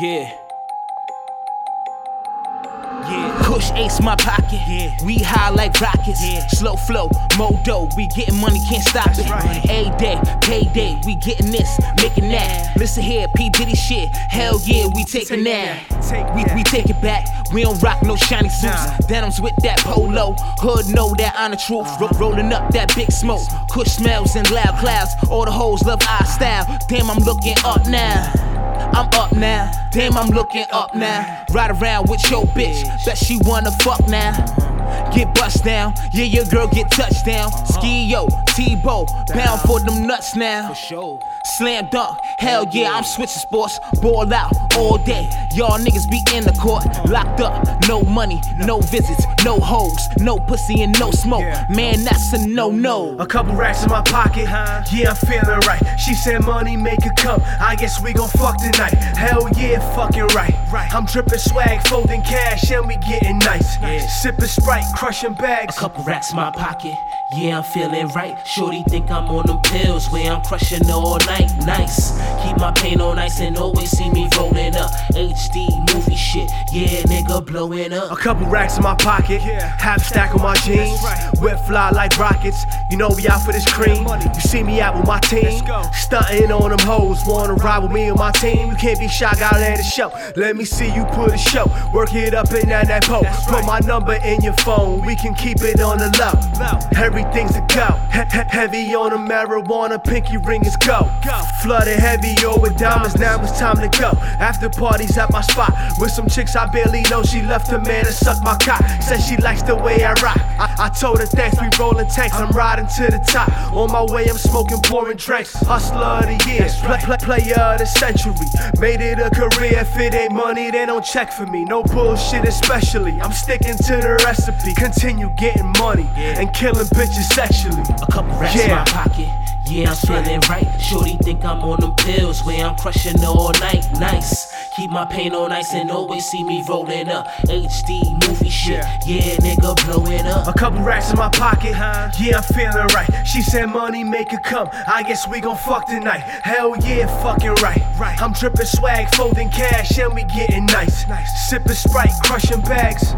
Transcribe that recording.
Yeah. Yeah. Kush ace my pocket. Yeah. We high like rockets. Yeah. Slow flow, modo. We getting money, can't stop it. right. A day, payday. We getting this, making that. Listen here, P Diddy shit. Hell yeah, we taking Take that. that, take we that. we take it back. We don't rock no shiny suits. Nah. Denims with that polo. Hood know that on the truth. Uh-huh. Ro- rolling up that big smoke. Kush smells and loud clouds. All the hoes love our style. Damn, I'm looking up now. I'm up now. Damn, I'm looking up now. Ride around with your bitch. Bet she wanna fuck now. Get bust down, yeah, your girl get touchdown. Uh-huh. Ski yo, Tebow, bound for them nuts now. Slam dunk, hell yeah, I'm switching sports. Ball out all day. Y'all niggas be in the court, uh-huh. locked up. No money, no visits, no hoes, no pussy and no smoke. Yeah. Man, that's a no-no. A couple racks in my pocket, yeah, I'm feeling right. She said money make her come. I guess we gon' fuck tonight. Hell yeah, fucking right. Right. I'm dripping swag, folding cash, and we getting nice. Sipping Sprite, crushing bags. A couple racks my pocket, yeah, I'm feeling right. Shorty think I'm on them pills where I'm crushing all night. Nice, keep my pain on ice and always see me rolling up. HD movie shit, yeah, nigga blowing A couple racks in my pocket, half stack on my jeans, whip fly like rockets. You know we out for this cream. You see me out with my team, stunting on them hoes. Wanna ride with me and my team? You can't be shy, gotta let it show. Let me see you put a show, work it up in that that pole. Put my number in your phone, we can keep it on the low. Everything's a go. He- he- heavy on the marijuana, pinky ring is go. Flooded heavy, yo, with diamonds. Now it's time to go. After parties at my spot with some chicks I barely know. She left her man to suck my cock. Said she likes the way I rock. I, I told her thanks. We rolling tanks. I'm riding to the top. On my way, I'm smoking, pouring drinks. Hustler of the year, play, play, player of the century. Made it a career. If it ain't money, they don't check for me. No bullshit, especially. I'm sticking to the recipe. Continue getting money and killing bitches sexually. A couple racks in my pocket. Yeah, I'm feeling right. Shorty think I'm on them pills where I'm crushing all night. Nice. Keep my pain on ice and always see me rolling up. HD movie shit. Yeah, nigga blowing up. A couple racks in my pocket, Huh? yeah, I'm feeling right. She said money make her come. I guess we gon' fuck tonight. Hell yeah, fucking right. I'm dripping swag, folding cash, and we getting nice. nice. Sipping Sprite, crushing bags.